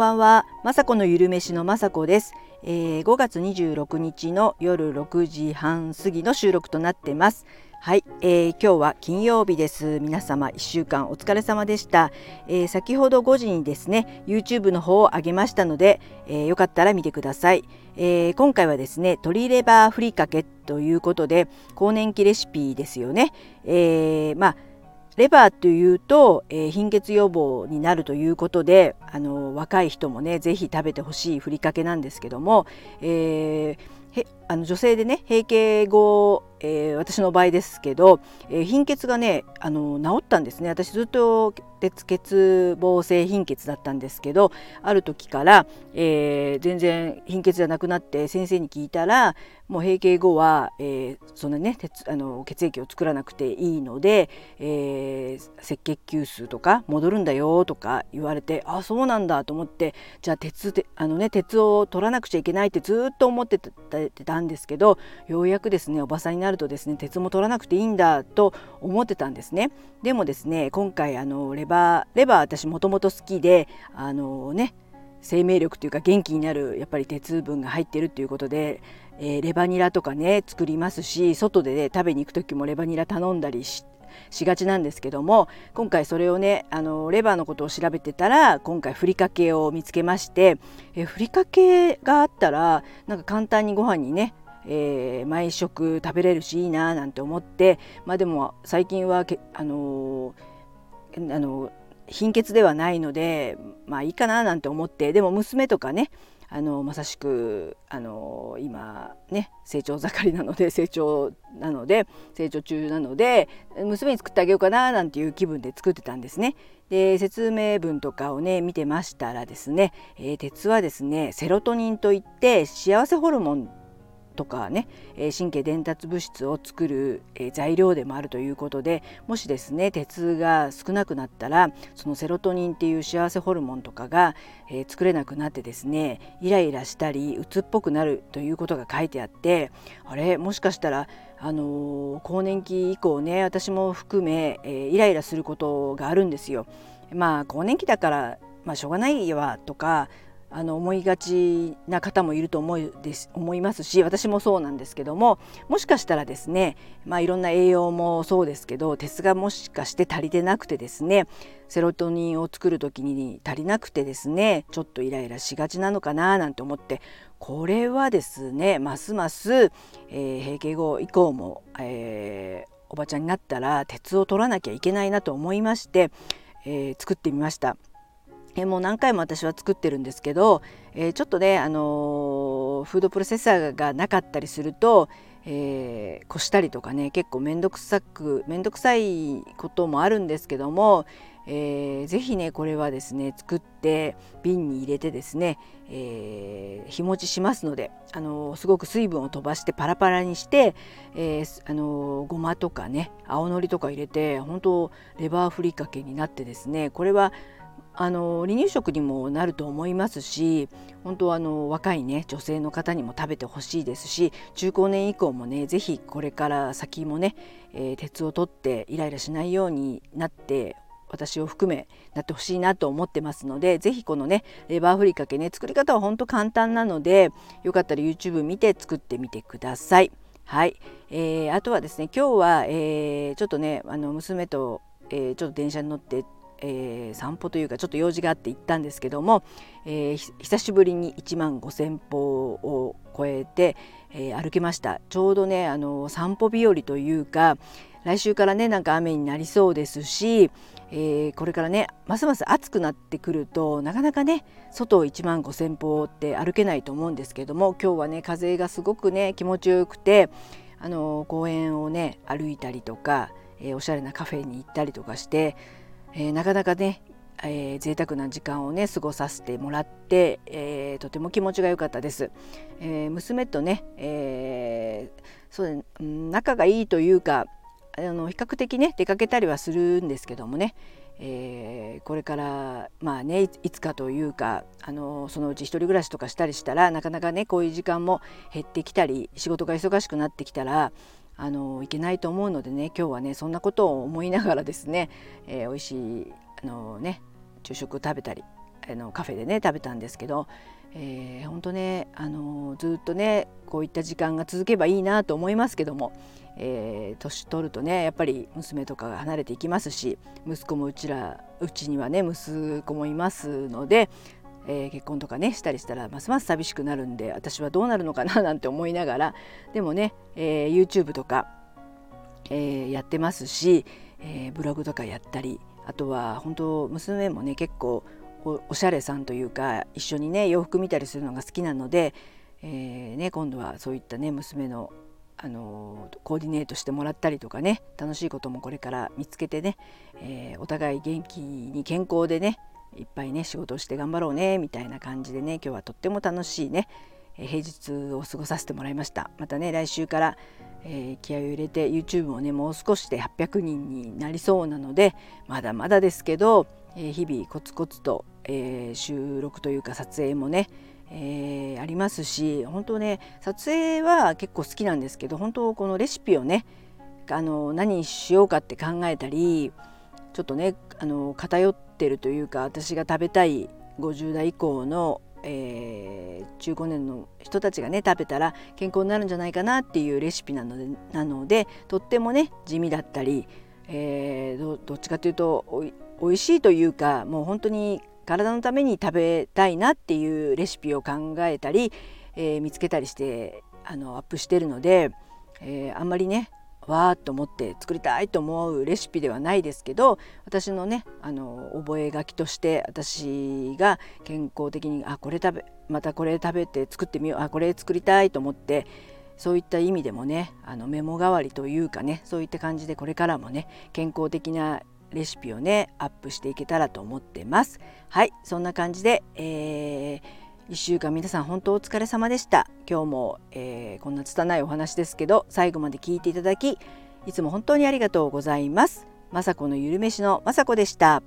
ばんは、まさこのゆるめしのまさこです、えー、5月26日の夜6時半過ぎの収録となってます。はい、えー、今日は金曜日です。皆様1週間お疲れ様でした、えー、先ほど5時にですね、YouTube の方を上げましたので、えー、よかったら見てください、えー、今回はですね、鶏レバーふりかけということで、更年期レシピですよね。えー、まあレバーというと、えー、貧血予防になるということであの若い人もね是非食べてほしいふりかけなんですけども、えー、あの女性でね閉経後えー、私の場合ですけど、えー、貧血がねあの治ったんですね。私ずっと鉄欠乏性貧血だったんですけどある時から、えー、全然貧血じゃなくなって先生に聞いたらもう閉経後は、えー、そんなね鉄あの血液を作らなくていいので、えー、赤血球数とか戻るんだよとか言われてあそうなんだと思ってじゃあ鉄であの、ね、鉄を取らなくちゃいけないってずっと思ってたんですけどようやくですねおばさんになるるとですね鉄も取らなくていいんだと思ってたんですね。でもですね今回あのレバーレバー私もともと好きであのね生命力というか元気になるやっぱり鉄分が入ってるっていうことで、えー、レバニラとかね作りますし外でね食べに行く時もレバニラ頼んだりししがちなんですけども今回それをねあのレバーのことを調べてたら今回ふりかけを見つけましてえふりかけがあったらなんか簡単にご飯にねえー、毎食食べれるしいいななんて思ってまあでも最近はけあのー、あの貧血ではないのでまあいいかななんて思ってでも娘とかねあのまさしくあの今ね成長盛りなので成長なので成長中なので娘に作ってあげようかななんていう気分で作ってたんですね。で説明文とかをね見てましたらですね、えー、鉄はですねセロトニンといって幸せホルモンとかね、え神経伝達物質を作る、え材料でもあるということでもしですね鉄が少なくなったらそのセロトニンっていう幸せホルモンとかが、え作れなくなってですねイライラしたり鬱っぽくなるということが書いてあってあれ？もしかしたらあの更年期以降ね私も含め、えイライラすることがあるんですよ。まあ更年期だからまあ、しょうがないわとかあの思いがちな方もいると思いです思いますし私もそうなんですけどももしかしたらですね、まあ、いろんな栄養もそうですけど鉄がもしかして足りてなくてですねセロトニンを作る時に足りなくてですねちょっとイライラしがちなのかななんて思ってこれはですねますます、えー、閉経後以降も、えー、おばちゃんになったら鉄を取らなきゃいけないなと思いまして、えー、作ってみました。えもう何回も私は作ってるんですけど、え、ちょっとね、あの、フードプロセッサーがなかったりすると、えー、こしたりとかね結構面倒くさく面倒くさいこともあるんですけども、えー、ぜひねこれはですね作って瓶に入れてですね、えー、日持ちしますので、あの、すごく水分を飛ばしてパラパラにして、えー、あのごまとかね青のりとか入れて本当レバーふりかけになってですねこれはあの離乳食にもなると思いますし本当あの若いね女性の方にも食べてほしいですし中高年以降もね是非これから先もね、えー、鉄を取ってイライラしないようになって私を含めなってほしいなと思ってますので是非このねレバーふりかけね作り方は本当簡単なのでよかったら YouTube 見て作ってみてください。はい、えー、あとはですね今日は、えー、ちょっとねあの娘と、えー、ちょっと電車に乗ってえー、散歩というかちょっと用事があって行ったんですけども、えー、久しぶりに1万5千歩を超えて、えー、歩けました。ちょうどねあの散歩日和というか来週からねなんか雨になりそうですし、えー、これからねますます暑くなってくるとなかなかね外1万5,000歩って歩けないと思うんですけども今日はね風がすごくね気持ちよくてあの公園をね歩いたりとか、えー、おしゃれなカフェに行ったりとかしてえー、なかなかね、えー、贅沢な時間をね過ごさせてもらって、えー、とても気持ちが良かったです。えー、娘とね、えー、そう仲がいいというかあの比較的ね出かけたりはするんですけどもね、えー、これからまあねいつかというかあのそのうち一人暮らしとかしたりしたらなかなかねこういう時間も減ってきたり仕事が忙しくなってきたらあのいけないと思うのでね今日はねそんなことを思いながらですね、えー、美味しいあのね昼食食べたり、あのカフェでね食べたんですけど、えー、本当ねあのずっとねこういった時間が続けばいいなと思いますけども、えー、年取るとねやっぱり娘とかが離れていきますし息子もうちらうちにはね息子もいますので、えー、結婚とかねしたりしたらますます寂しくなるんで私はどうなるのかななんて思いながら でもね、えー、YouTube とか、えー、やってますし、え、ブログとかやったりあとは本当娘もね結構おしゃれさんというか一緒にね洋服見たりするのが好きなので、えね、今度はそういったね娘のあのコーディネートしてもらったりとかね楽しいこともこれから見つけてね、えー、お互い元気に健康でねいっぱいね仕事をして頑張ろうねみたいな感じでね今日はとっても楽しいね平日を過ごさせてもらいました。またね来週から、えー、気合を入れて YouTube をねもう少しで800人になりそうなのでまだまだですけど、えー、日々コツコツと、えー、収録というか撮影もねえ、ありますし本当ね撮影は結構好きなんですけど本当このレシピをねあの何しようかって考えたりちょっとねあの偏っててるというか私が食べたい50代以降の、えー、中高年の人たちがね食べたら健康になるんじゃないかなっていうレシピなのでなのでとってもね地味だったり、えー、どっちかというとおいしいというかもう本当に体のために食べたいなっていうレシピを考えたり、えー、見つけたりしてあのアップしてるので、えー、あんまりねわーっと思って作りたいと思うレシピではないですけど私のねあの覚書として私が健康的にあこれ食べまたこれ食べて作ってみようあこれ作りたいと思ってそういった意味でもねあのメモ代わりというかねそういった感じでこれからもね健康的なレシピをねアップしていけたらと思ってます。はいそんな感じで、えー、1週間皆さん本当お疲れ様でした。今日も、えー、こんな拙いお話ですけど最後まで聞いていただきいつも本当にありがとうございます。雅子のゆるめしの雅子でした。